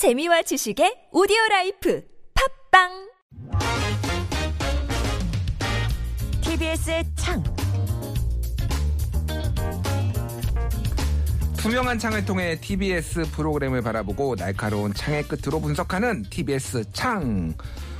재미와 지식의 오디오 라이프 팟빵 TBS의 창 투명한 창을 통해 TBS 프로그램을 바라보고 날카로운 창의 끝으로 분석하는 TBS 창.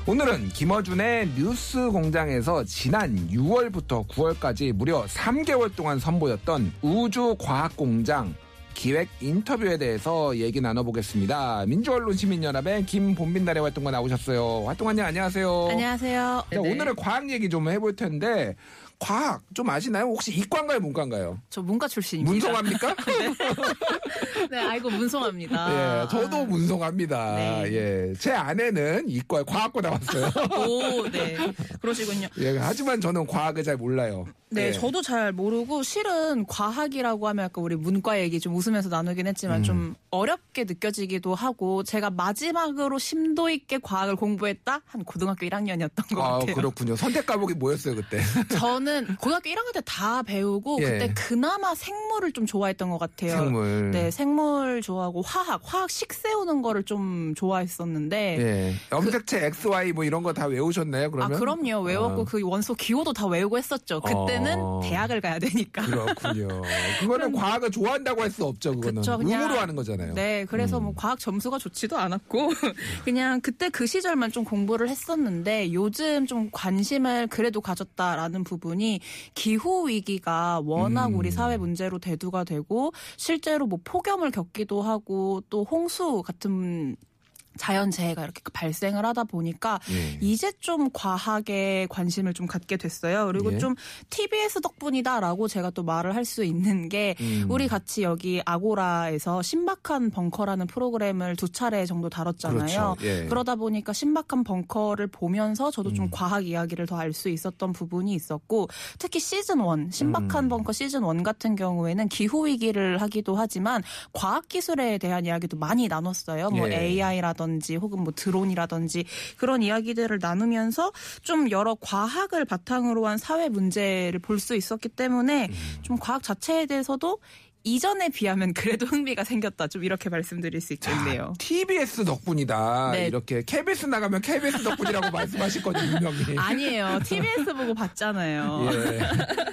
오늘은 김어준의 뉴스 공장에서 지난 6월부터 9월까지 무려 3개월 동안 선보였던 우주과학공장 기획 인터뷰에 대해서 얘기 나눠보겠습니다. 민주언론 시민연합의 김본빈 달의 활동가 나오셨어요. 활동가님 안녕하세요. 안녕하세요. 자, 오늘은 과학 얘기 좀 해볼 텐데 과학 좀 아시나요? 혹시 이과인가요, 문과인가요? 저 문과 출신입니다. 문성합니까? 네, 알고 문성합니다. 예, 저도 문성합니다. 네. 예, 제 아내는 이과 과학고 나왔어요. 오, 네. 그러시군요. 예, 하지만 저는 과학을 잘 몰라요. 네, 예. 저도 잘 모르고 실은 과학이라고 하면 아까 우리 문과 얘기 좀 웃으면서 나누긴 했지만 음. 좀 어렵게 느껴지기도 하고 제가 마지막으로 심도 있게 과학을 공부했다 한 고등학교 1학년이었던 것 아, 같아요. 그렇군요. 선택 과목이 뭐였어요 그때? 저는 고등학교 1학년 때 다 배우고 예. 그때 그나마 생물을 좀 좋아했던 것 같아요. 생물. 네, 생물 좋아하고 화학, 화학 식 세우는 거를 좀 좋아했었는데 예. 염색체 XY 뭐 이런 거 다 외우셨나요? 그러면? 아, 그럼요. 외웠고 아. 그 원소 기호도 다 외우고 했었죠. 그때 는 어. 대학을 가야 되니까. 그렇군요. 그거는 과학을 좋아한다고 할 수 없죠. 그거는 그쵸, 그냥- 의무로 하는 거잖아요. 네, 그래서 음. 뭐 과학 점수가 좋지도 않았고 그냥 그때 그 시절만 좀 공부를 했었는데 요즘 좀 관심을 그래도 가졌다라는 부분이 기후 위기가 워낙 음. 우리 사회 문제로 대두가 되고 실제로 뭐 폭염을 겪기도 하고 또 홍수 같은 자연재해가 이렇게 발생을 하다 보니까 예. 이제 좀 과학에 관심을 좀 갖게 됐어요. 그리고 예. 좀 TBS 덕분이다라고 제가 또 말을 할 수 있는 게 음. 우리 같이 여기 아고라에서 신박한 벙커라는 프로그램을 두 차례 정도 다뤘잖아요. 그렇죠. 예. 그러다 보니까 신박한 벙커를 보면서 저도 좀 음. 과학 이야기를 더 알 수 있었던 부분이 있었고 특히 시즌 1, 신박한 음. 벙커 시즌 1 같은 경우에는 기후 위기를 하기도 하지만 과학 기술에 대한 이야기도 많이 나눴어요. 뭐 예. AI라든 지 혹은 뭐 드론이라든지 그런 이야기들을 나누면서 좀 여러 과학을 바탕으로 한 사회 문제를 볼 수 있었기 때문에 음. 좀 과학 자체에 대해서도 이전에 비하면 그래도 흥미가 생겼다. 좀 이렇게 말씀드릴 수 있겠네요. TBS 덕분이다. 네. 이렇게 KBS 나가면 KBS 덕분이라고 말씀하실 거죠, 분명히. 아니에요. TBS 보고 봤잖아요. 예,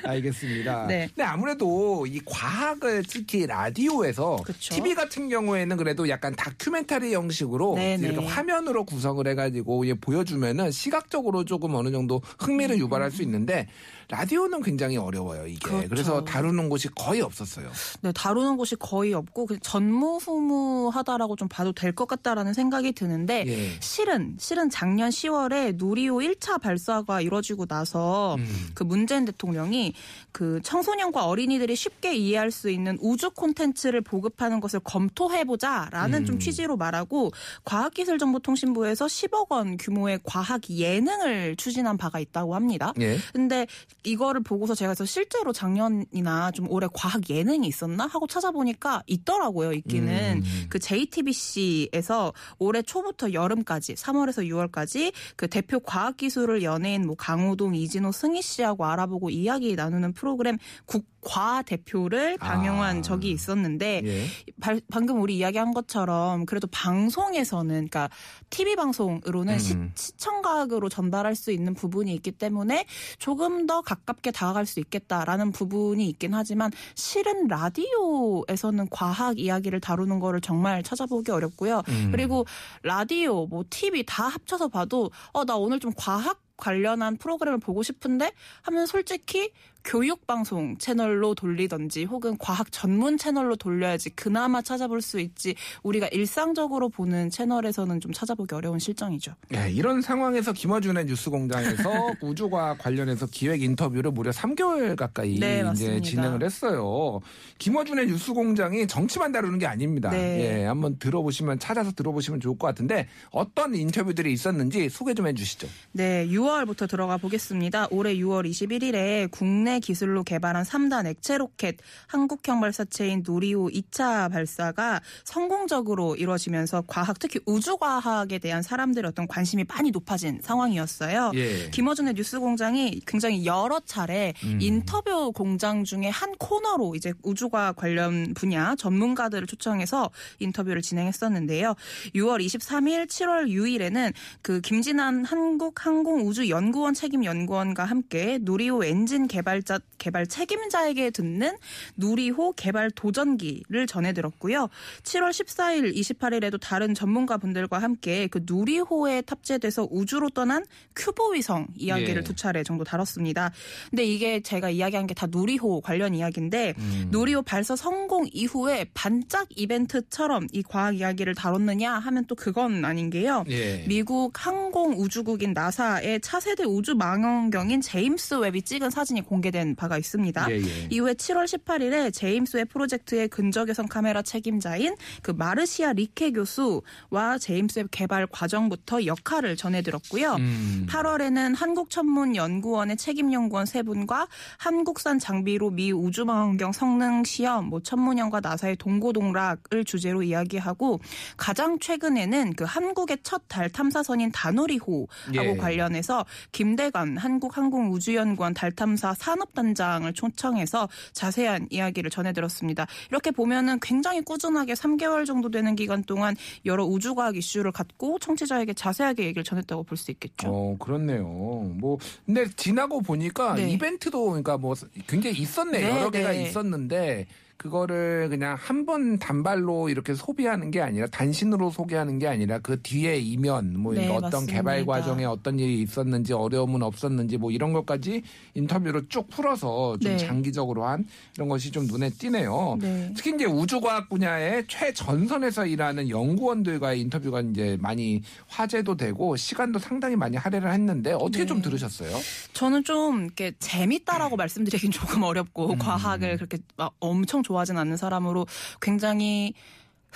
알겠습니다. 네. 근데 아무래도 이 과학을 특히 라디오에서 그쵸. TV 같은 경우에는 그래도 약간 다큐멘터리 형식으로 네네. 이렇게 화면으로 구성을 해가지고 보여주면은 시각적으로 조금 어느 정도 흥미를 유발할 수 있는데 라디오는 굉장히 어려워요 이게. 음. 그렇죠. 그래서 다루는 곳이 거의 없었어요. 네, 다루는 곳이 거의 없고 전무후무하다라고 좀 봐도 될 것 같다라는 생각이 드는데 예. 실은 실은 작년 10월에 누리호 1차 발사가 이뤄지고 나서 음. 그 문재인 대통령이 그 청소년과 어린이들이 쉽게 이해할 수 있는 우주 콘텐츠를 보급하는 것을 검토해보자라는 음. 좀 취지로 말하고 과학기술정보통신부에서 10억 원 규모의 과학 예능을 추진한 바가 있다고 합니다. 예. 근데 이거를 보고서 제가 그래서 실제로 작년이나 좀 올해 과학 예능이 있었나 하고 찾아보니까 있더라고요. 있기는 음. 그 JTBC에서 올해 초부터 여름까지 3월에서 6월까지 그 대표 과학 기술을 연예인 뭐 강호동, 이진호, 승희 씨하고 알아보고 이야기 나누는 프로그램 국과 대표를 방영한 아. 적이 있었는데 예. 발- 방금 우리 이야기한 것처럼 그래도 방송에서는 그러니까 TV 방송으로는 음. 시, 시청각으로 전달할 수 있는 부분이 있기 때문에 조금 더 가깝게 다가갈 수 있겠다라는 부분이 있긴 하지만 실은 라디오에서는 과학 이야기를 다루는 거를 정말 찾아보기 어렵고요. 음. 그리고 라디오, 뭐 TV 다 합쳐서 봐도 어 나 오늘 좀 과학 관련한 프로그램을 보고 싶은데 하면 솔직히 교육 방송 채널로 돌리던지 혹은 과학 전문 채널로 돌려야지 그나마 찾아볼 수 있지 우리가 일상적으로 보는 채널에서는 좀 찾아보기 어려운 실정이죠. 예, 이런 상황에서 김어준의 뉴스공장에서 우주과학 관련해서 기획 인터뷰를 무려 3개월 가까이 네, 이제. 진행을 했어요. 김어준의 뉴스공장이 정치만 다루는 게 아닙니다. 네. 예, 한번 들어보시면 찾아서 들어보시면 좋을 것 같은데 어떤 인터뷰들이 있었는지 소개 좀 해주시죠. 네, 6월 6월부터 들어가 보겠습니다. 올해 6월 21일에 국내 기술로 개발한 3단 액체 로켓 한국형 발사체인 누리호 2차 발사가 성공적으로 이루어지면서 과학 특히 우주 과학에 대한 사람들의 어떤 관심이 많이 높아진 상황이었어요. 예. 김어준의 뉴스 공장이 굉장히 여러 차례 음. 인터뷰 공장 중에 한 코너로 이제 우주과 관련 분야 전문가들을 초청해서 인터뷰를 진행했었는데요. 6월 23일, 7월 6일에는 그 김진한 한국 항공 우주 연구원 책임 연구원과 함께 누리호 엔진 개발자 개발 책임자에게 듣는 누리호 개발 도전기를 전해 들었고요. 7월 14일, 28일에도 다른 전문가분들과 함께 그 누리호에 탑재돼서 우주로 떠난 큐브 위성 이야기를 예. 두 차례 정도 다뤘습니다. 근데 이게 제가 이야기한 게 다 누리호 관련 이야기인데 음. 누리호 발사 성공 이후에 반짝 이벤트처럼 이 과학 이야기를 다뤘느냐 하면 또 그건 아닌 게요. 예. 미국 항공우주국인 나사의 차세대 우주 망원경인 제임스 웹이 찍은 사진이 공개된 바가 있습니다. 예, 예. 이후에 7월 18일에 제임스 웹 프로젝트의 근적외선 카메라 책임자인 그 마르시아 리케 교수와 제임스 웹 개발 과정부터 역할을 전해들었고요. 음. 8월에는 한국천문연구원의 책임연구원 세 분과 한국산 장비로 미 우주망원경 성능 시험, 뭐 천문연과 나사의 동고동락을 주제로 이야기하고 가장 최근에는 그 한국의 첫 달 탐사선인 다누리호하고 예. 관련해서 김대관 한국항공우주연구원 달탐사 산업단장을 초청해서 자세한 이야기를 전해들었습니다. 이렇게 보면은 굉장히 꾸준하게 3개월 정도 되는 기간 동안 여러 우주과학 이슈를 갖고 청취자에게 자세하게 얘기를 전했다고 볼 수 있겠죠. 어, 그렇네요. 뭐, 근데 지나고 보니까 네. 이벤트도 그러니까 뭐 굉장히 있었네. 네, 여러 개가 네. 있었는데 그거를 그냥 한 번 단발로 이렇게 소비하는 게 아니라 단신으로 소개하는 게 아니라 그 뒤에 이면 뭐 네, 어떤 맞습니다. 개발 과정에 어떤 일이 있었는지 어려움은 없었는지 뭐 이런 것까지 인터뷰로 쭉 풀어서 좀 네. 장기적으로 한 이런 것이 좀 눈에 띄네요. 네. 특히 이제 우주과학 분야의 최전선에서 일하는 연구원들과의 인터뷰가 이제 많이 화제도 되고 시간도 상당히 많이 할애를 했는데 어떻게 네. 좀 들으셨어요? 저는 좀 이렇게 재밌다라고 말씀드리긴 조금 어렵고 음. 과학을 그렇게 막 엄청 좋아하진 않는 사람으로 굉장히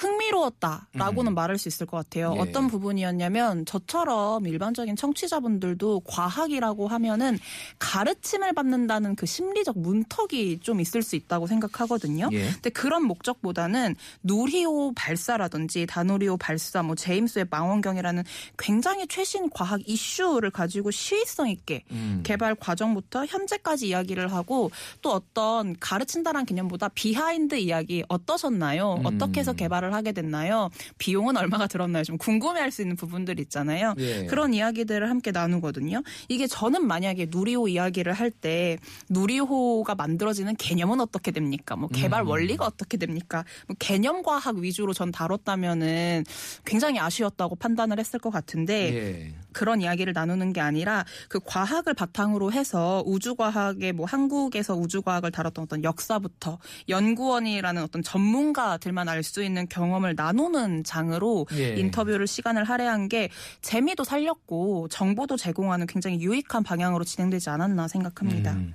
흥미로웠다라고는 말할 수 있을 것 같아요. 음. 예. 어떤 부분이었냐면 저처럼 일반적인 청취자분들도 과학이라고 하면은 가르침을 받는다는 그 심리적 문턱이 좀 있을 수 있다고 생각하거든요. 예. 근데 그런 목적보다는 누리호 발사라든지 다누리호 발사, 뭐 제임스 웹 망원경이라는 굉장히 최신 과학 이슈를 가지고 시의성 있게 음. 개발 과정부터 현재까지 이야기를 하고 또 어떤 가르친다란 개념보다 behind 이야기 어떠셨나요? 음. 어떻게 해서 개발을 하게 됐나요? 비용은 얼마가 들었나요? 좀 궁금해할 수 있는 부분들 있잖아요. 예. 그런 이야기들을 함께 나누거든요. 이게 저는 만약에 누리호 이야기를 할 때 누리호가 만들어지는 개념은 어떻게 됩니까? 뭐 개발 음. 원리가 어떻게 됩니까? 뭐 개념 과학 위주로 전 다뤘다면은 굉장히 아쉬웠다고 판단을 했을 것 같은데 예. 그런 이야기를 나누는 게 아니라 그 과학을 바탕으로 해서 우주과학의 뭐 한국에서 우주과학을 다뤘던 어떤 역사부터 연구원이라는 어떤 전문가들만 알 수 있는 경험을 나누는 장으로 예. 인터뷰를 시간을 할애한 게 재미도 살렸고 정보도 제공하는 굉장히 유익한 방향으로 진행되지 않았나 생각합니다. 음.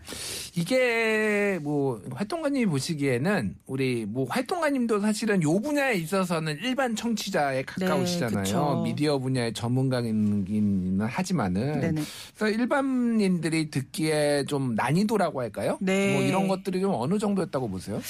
이게 뭐 활동가님이 보시기에는 우리 뭐 활동가님도 사실은 요 분야에 있어서는 일반 청취자에 가까우시잖아요. 네. 미디어 분야의 전문가이기는 하지만은 네네. 그래서 일반인들이 듣기에 좀 난이도라고 할까요? 네. 뭐 이런 것들이 좀 어느 정도였다고 보세요?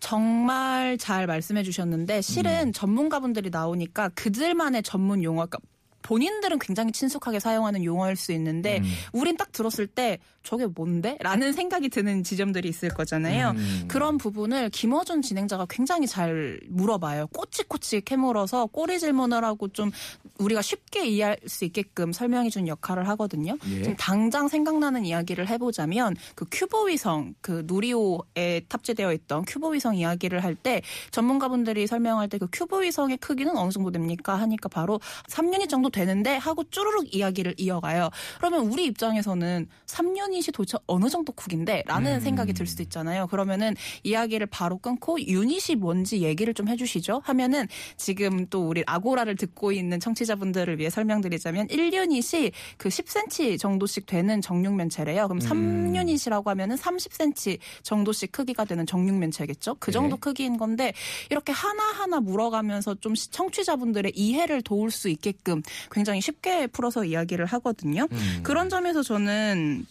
정말 잘 말씀해 주셨는데 실은 음. 전문가분들이 나오니까 그들만의 전문 용어 그러니까 본인들은 굉장히 친숙하게 사용하는 용어일 수 있는데 음. 우린 딱 들었을 때 저게 뭔데? 라는 생각이 드는 지점들이 있을 거잖아요. 음. 그런 부분을 김어준 진행자가 굉장히 잘 물어봐요. 꼬치꼬치 캐물어서 꼬리 질문을 하고 좀 우리가 쉽게 이해할 수 있게끔 설명해 준 역할을 하거든요. 예. 지금 당장 생각나는 이야기를 해보자면 그 큐보 위성 그 누리호에 탑재되어 있던 큐보 위성 이야기를 할 때 전문가분들이 설명할 때 그 큐보 위성의 크기는 어느 정도 됩니까 하니까 바로 3유닛 정도 되는데 하고 쭈르륵 이야기를 이어가요. 그러면 우리 입장에서는 3유닛 이 도대체 어느 정도 크긴데 라는 음. 생각이 들 수도 있잖아요. 그러면은 이야기를 바로 끊고 유닛이 뭔지 얘기를 좀 해주시죠 하면은 지금 또 우리 아고라를 듣고 있는 청취자분들을 위해 설명드리자면 1유닛이 그 10cm 정도씩 되는 정육면체래요. 그럼 음. 3유닛이라고 하면은 30cm 정도씩 크기가 되는 정육면체겠죠. 그 정도 네. 크기인 건데 이렇게 하나하나 물어가면서 좀 시- 청취자분들의 이해를 도울 수 있게끔 굉장히 쉽게 풀어서 이야기를 하거든요. 음. 그런 점에서 저는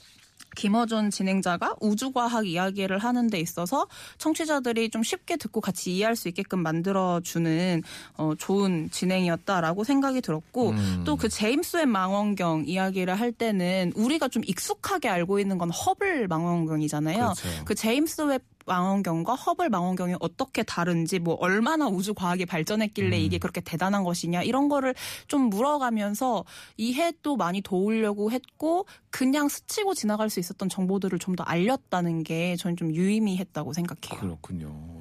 김어준 진행자가 우주과학 이야기를 하는 데 있어서 청취자들이 좀 쉽게 듣고 같이 이해할 수 있게끔 만들어주는 어, 좋은 진행이었다라고 생각이 들었고 음. 또 그 제임스 웹 망원경 이야기를 할 때는 우리가 좀 익숙하게 알고 있는 건 허블 망원경이잖아요. 그렇죠. 그 제임스 웹 망원경과 허블 망원경이 어떻게 다른지 뭐 얼마나 우주 과학이 발전했길래 음. 이게 그렇게 대단한 것이냐 이런 거를 좀 물어가면서 이해도 많이 도우려고 했고 그냥 스치고 지나갈 수 있었던 정보들을 좀 더 알렸다는 게 저는 좀 유의미했다고 생각해요. 그렇군요.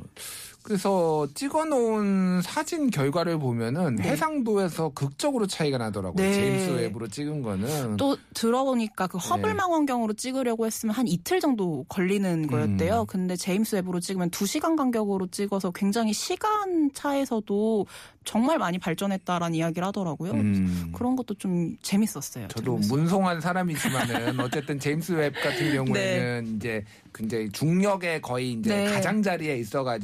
그래서 찍어놓은 사진 결과를 보면은 네. 해상도에서 극적으로 차이가 나더라고요. 네. 제임스 웹으로 찍은 거는. 또 들어보니까 그 허블 네. 망원경으로 찍으려고 했으면 한 이틀 정도 걸리는 거였대요. 음. 근데 제임스 웹으로 찍으면 2 시간 간격으로 찍어서 굉장히 시간 차에서도 정말 많이 발전했다라는 이야기를 하더라고요. 음. 그런 것도 좀 재밌었어요. 저도 들으면서. 문송한 사람이지만은 어쨌든 제임스 웹 같은 경우에는 이제 굉장히 중력에 거의 이제 네. 가장자리에 있어가지고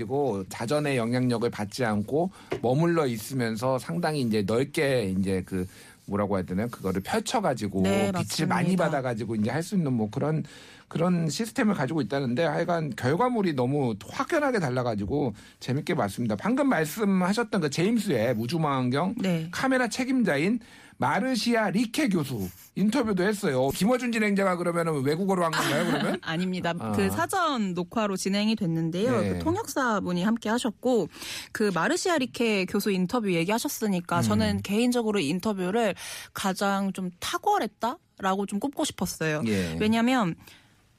자전의 영향력을 받지 않고 머물러 있으면서 상당히 이제 넓게 이제 그 뭐라고 해야 되나 그거를 펼쳐가지고 네, 빛을. 많이 받아가지고 이제 할 수 있는 뭐 그런 그런 시스템을 가지고 있다는데 하여간 결과물이 너무 확연하게 달라가지고 재밌게 봤습니다. 방금 말씀하셨던 그 제임스 웹 우주망원경 네. 카메라 책임자인 마르시아 리케 교수 인터뷰도 했어요. 김어준 진행자가 그러면 외국어로 한 건가요, 그러면? 아닙니다. 아. 그 사전 녹화로 진행이 됐는데요. 네. 그 통역사분이 함께 하셨고 그 마르시아 리케 교수 인터뷰 얘기하셨으니까 음. 저는 개인적으로 이 인터뷰를 가장 좀 탁월했다라고 좀 꼽고 싶었어요. 예. 왜냐하면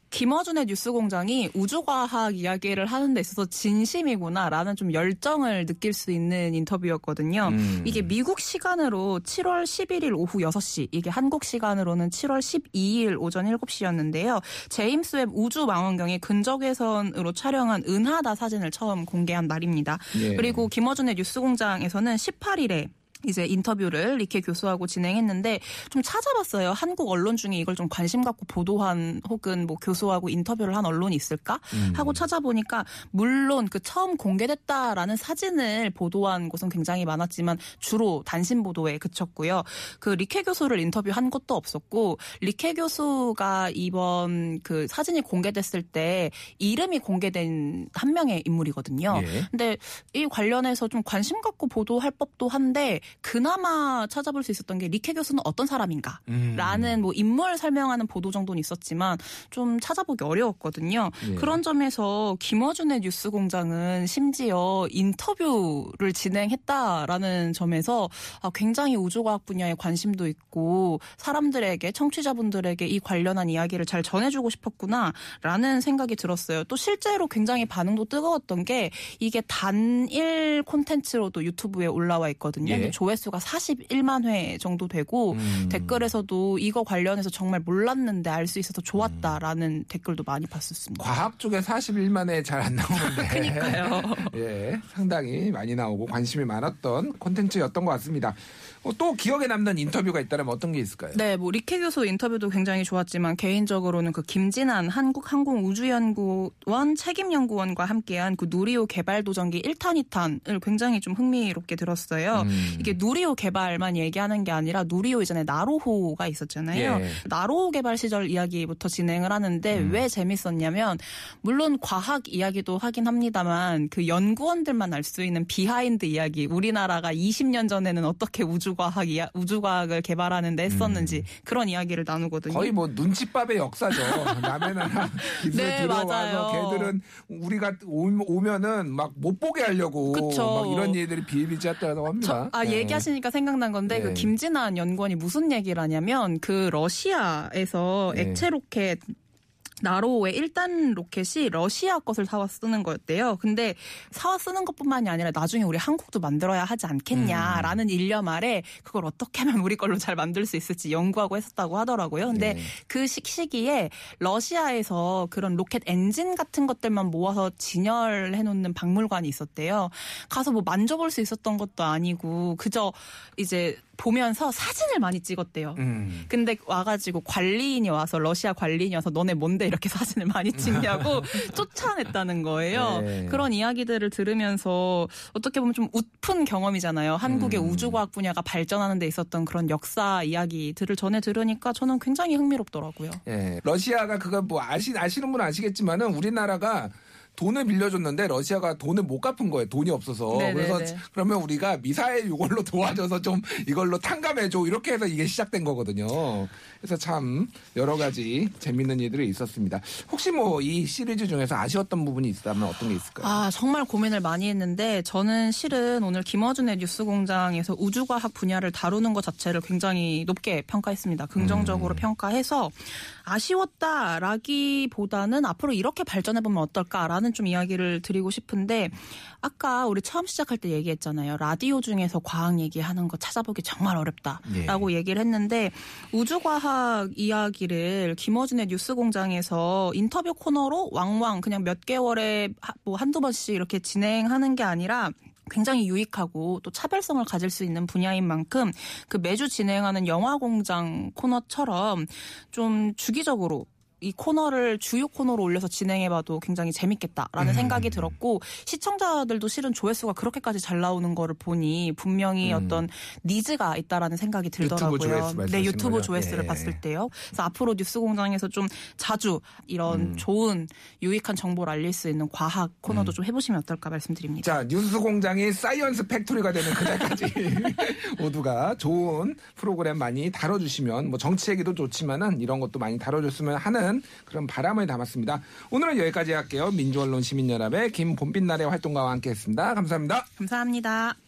김어준의 뉴스공장이 우주과학 이야기를 하는 데 있어서 진심이구나라는 좀 열정을 느낄 수 있는 인터뷰였거든요. 음. 이게 미국 시간으로 7월 11일 오후 6시, 이게 한국 시간으로는 7월 12일 오전 7시였는데요. 제임스 웹 우주 망원경이 근적외선으로 촬영한 은하단 사진을 처음 공개한 날입니다. 예. 그리고 김어준의 뉴스공장에서는 18일에 이제 인터뷰를 리케 교수하고 진행했는데 좀 찾아봤어요. 한국 언론 중에 이걸 좀 관심 갖고 보도한 혹은 뭐 교수하고 인터뷰를 한 언론이 있을까 음. 하고 찾아보니까 물론 그 처음 공개됐다라는 사진을 보도한 곳은 굉장히 많았지만 주로 단신 보도에 그쳤고요. 그 리케 교수를 인터뷰한 것도 없었고 리케 교수가 이번 그 사진이 공개됐을 때 이름이 공개된 한 명의 인물이거든요. 예. 근데 이 관련해서 좀 관심 갖고 보도할 법도 한데 그나마 찾아볼 수 있었던 게 리케 교수는 어떤 사람인가? 음. 라는 뭐 인물 설명하는 보도 정도는 있었지만 좀 찾아보기 어려웠거든요. 예. 그런 점에서 김어준의 뉴스 공장은 심지어 인터뷰를 진행했다라는 점에서 아, 굉장히 우주과학 분야에 관심도 있고 사람들에게 청취자분들에게 이 관련한 이야기를 잘 전해주고 싶었구나라는 생각이 들었어요. 또 실제로 굉장히 반응도 뜨거웠던 게 이게 단일 콘텐츠로도 유튜브에 올라와 있거든요. 예. 조회수가 41만 회 정도 되고 음. 댓글에서도 이거 관련해서 정말 몰랐는데 알 수 있어서 좋았다라는 댓글도 많이 봤었습니다. 과학 쪽에 41만에 잘안 나오는데. 그러니까요. 예, 상당히 많이 나오고 관심이 많았던 콘텐츠였던 것 같습니다. 어, 또 기억에 남는 인터뷰가 있다면 어떤 게 있을까요? 네, 뭐 리케 교수 인터뷰도 굉장히 좋았지만 개인적으로는 그 김진한 한국항공우주연구원 책임연구원과 함께한 그 누리호 개발 도전기 1탄, 2탄을 굉장히 좀 흥미롭게 들었어요. 음. 이게 누리호 개발만 얘기하는 게 아니라 누리호 이전에 나로호가 있었잖아요. 예. 나로호 개발 시절 이야기부터 진행을 하는데 음. 왜 재밌었냐면 물론 과학 이야기도 하긴 합니다만 그 연구원들만 알 수 있는 behind 이야기 우리나라가 20년 전에는 어떻게 우주 과학 이야, 우주과학을 개발하는데 했었는지 그런 이야기를 나누거든요. 음. 거의 뭐 눈칫밥의 역사죠. 남의 나라 기술에 네, 들어와서 맞아요. 걔들은 우리가 오- 오면은 막 못 보게 하려고 그쵸. 막 이런 일들이 비일비재했다고 합니다. 저, 아, 네. 얘기하시니까 생각난 건데, 네. 그 김진한 연구원이 무슨 얘기를 하냐면, 그 러시아에서 네. 액체 로켓, 나로의 1단 로켓이 러시아 것을 사와 쓰는 거였대요. 근데 사와 쓰는 것뿐만이 아니라 나중에 우리 한국도 만들어야 하지 않겠냐라는 일념 아래 그걸 어떻게 하면 우리 걸로 잘 만들 수 있을지 연구하고 했었다고 하더라고요. 근데 네. 그 시- 시기에 러시아에서 그런 로켓 엔진 같은 것들만 모아서 진열해 놓는 박물관이 있었대요. 가서 뭐 만져볼 수 있었던 것도 아니고 그저 이제 보면서 사진을 많이 찍었대요. 음. 근데 와가지고 관리인이 와서 러시아 관리인이 와서 너네 뭔데 이렇게 사진을 많이 찍냐고 쫓아냈다는 거예요. 네. 그런 이야기들을 들으면서 어떻게 보면 좀 웃픈 경험이잖아요. 한국의 음. 우주과학 분야가 발전하는 데 있었던 그런 역사 이야기들을 전해 들으니까 저는 굉장히 흥미롭더라고요. 예, 러시아가 그거 뭐 아시 아시는 분은 아시겠지만은 우리나라가 돈을 빌려줬는데 러시아가 돈을 못 갚은 거예요. 돈이 없어서. 네네네. 그래서 그러면 우리가 미사일 이걸로 도와줘서 좀 이걸로 탕감해줘 이렇게 해서 이게 시작된 거거든요. 그래서 참 여러 가지 재밌는 일들이 있었습니다. 혹시 뭐 이 시리즈 중에서 아쉬웠던 부분이 있다면 어떤 게 있을까요? 아, 정말 고민을 많이 했는데 저는 실은 오늘 김어준의 뉴스 공장에서 우주과학 분야를 다루는 것 자체를 굉장히 높게 평가했습니다. 긍정적으로 평가해서 아쉬웠다라기보다는 앞으로 이렇게 발전해보면 어떨까라는 좀 이야기를 드리고 싶은데 아까 우리 처음 시작할 때 얘기했잖아요. 라디오 중에서 과학 얘기하는 거 찾아보기 정말 어렵다라고 얘기를 했는데 우주과학 이야기를 김어준의 뉴스공장에서 인터뷰 코너로 왕왕 그냥 몇 개월에 하- 뭐 한두 번씩 이렇게 진행하는 게 아니라 굉장히 유익하고 또 차별성을 가질 수 있는 분야인 만큼 그 매주 진행하는 영화 공장 코너처럼 좀 주기적으로 이 코너를 주요 코너로 올려서 진행해봐도 굉장히 재밌겠다라는 음. 생각이 들었고 시청자들도 실은 조회수가 그렇게까지 잘 나오는 거를 보니 분명히 음. 어떤 needs가 있다라는 생각이 들더라고요. 조회수 네, 유튜브 거죠? 조회수를 예. 봤을 때요. 그래서 앞으로 뉴스공장에서 좀 자주 이런 음. 좋은 유익한 정보를 알릴 수 있는 과학 코너도 좀 해보시면 어떨까 말씀드립니다. 자, 뉴스 공장이 science factory가 되는 그날까지 모두가 좋은 프로그램 많이 다뤄주시면 뭐 정치 얘기도 좋지만은 이런 것도 많이 다뤄줬으면 하는 그런 바람을 담았습니다. 오늘은 여기까지 할게요. 민주언론 시민연합의 김봄빛날의 활동가와 함께했습니다. 감사합니다. 감사합니다.